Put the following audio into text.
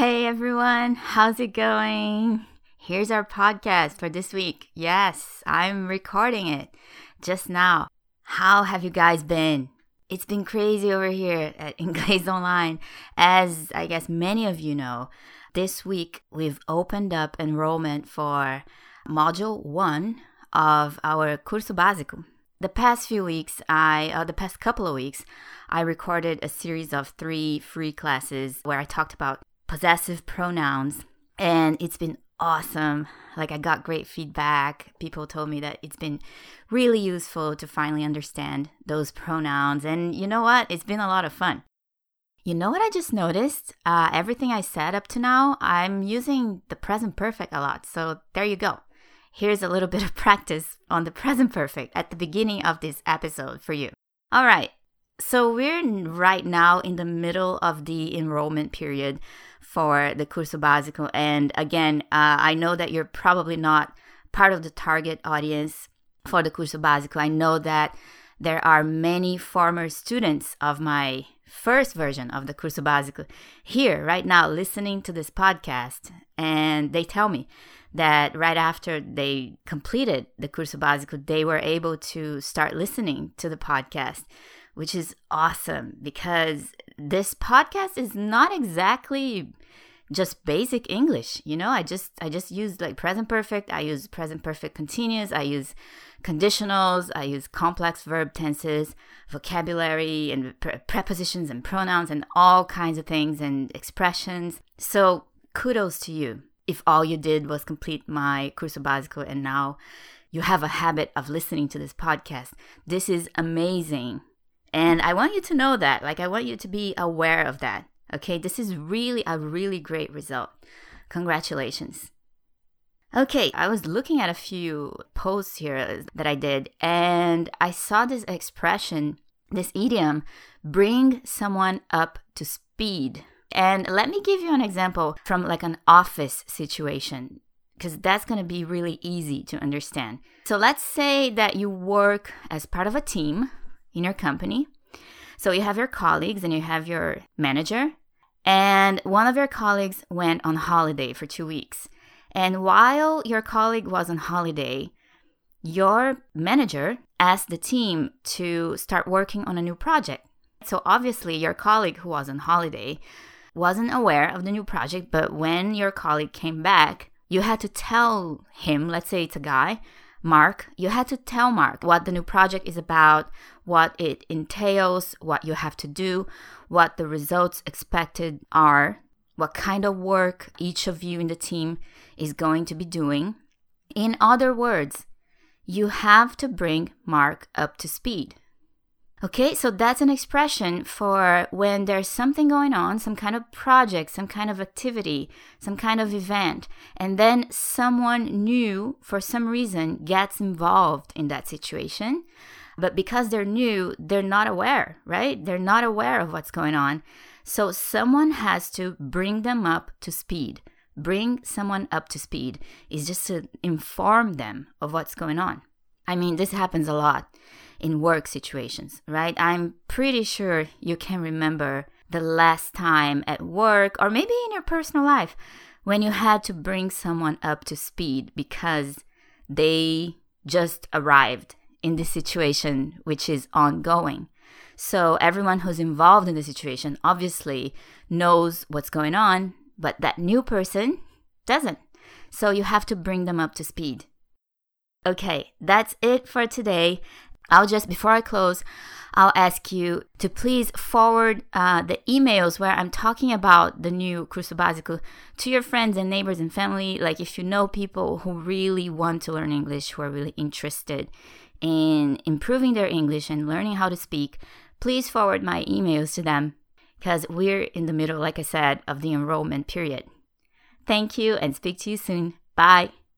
Hey everyone, how's it going? Here's our podcast for this week. Yes, I'm recording it just now. How have you guys been? It's been crazy over here at Inglés Online. As I guess many of you know, this week we've opened up enrollment for Module 1 of our Curso Básico. The past few weeks, I, uh, the past couple of weeks, I recorded a series of three free classes where I talked about possessive pronouns, and it's been awesome. Like, I got great feedback. People told me that it's been really useful to finally understand those pronouns. And you know what? It's been a lot of fun. You know what I just noticed? Uh, everything I said up to now, I'm using the present perfect a lot. So there you go. Here's a little bit of practice on the present perfect at the beginning of this episode for you. All right. So we're right now in the middle of the enrollment period for the Curso Básico. And again, uh, I know that you're probably not part of the target audience for the Curso Básico. I know that there are many former students of my first version of the Curso Básico here right now listening to this podcast. And they tell me that right after they completed the Curso Básico, they were able to start listening to the podcast which is awesome because this podcast is not exactly just basic English. You know, I just I just use like present perfect, I use present perfect continuous, I use conditionals, I use complex verb tenses, vocabulary and pre- prepositions and pronouns and all kinds of things and expressions. So, kudos to you if all you did was complete my curso básico and now you have a habit of listening to this podcast. This is amazing. And I want you to know that. Like, I want you to be aware of that. Okay, this is really a really great result. Congratulations. Okay, I was looking at a few posts here that I did, and I saw this expression, this idiom, bring someone up to speed. And let me give you an example from like an office situation, because that's going to be really easy to understand. So let's say that you work as part of a team in your company. So you have your colleagues and you have your manager, and one of your colleagues went on holiday for two weeks. And while your colleague was on holiday, your manager asked the team to start working on a new project. So obviously, your colleague who was on holiday wasn't aware of the new project, but when your colleague came back, you had to tell him, let's say it's a guy, Mark, you had to tell Mark what the new project is about, what it entails, what you have to do, what the results expected are, what kind of work each of you in the team is going to be doing. In other words, you have to bring Mark up to speed. Okay, so that's an expression for when there's something going on, some kind of project, some kind of activity, some kind of event, and then someone new, for some reason, gets involved in that situation. But because they're new, they're not aware, right? They're not aware of what's going on. So someone has to bring them up to speed. Bring someone up to speed is just to inform them of what's going on. I mean, this happens a lot in work situations, right? I'm pretty sure you can remember the last time at work or maybe in your personal life when you had to bring someone up to speed because they just arrived in this situation which is ongoing. So everyone who's involved in the situation obviously knows what's going on, but that new person doesn't. So you have to bring them up to speed. Okay, that's it for today. I'll just, before I close, I'll ask you to please forward uh, the emails where I'm talking about the new Curso Básico to your friends and neighbors and family. Like, if you know people who really want to learn English, who are really interested in improving their English and learning how to speak, please forward my emails to them because we're in the middle, like I said, of the enrollment period. Thank you and speak to you soon. Bye.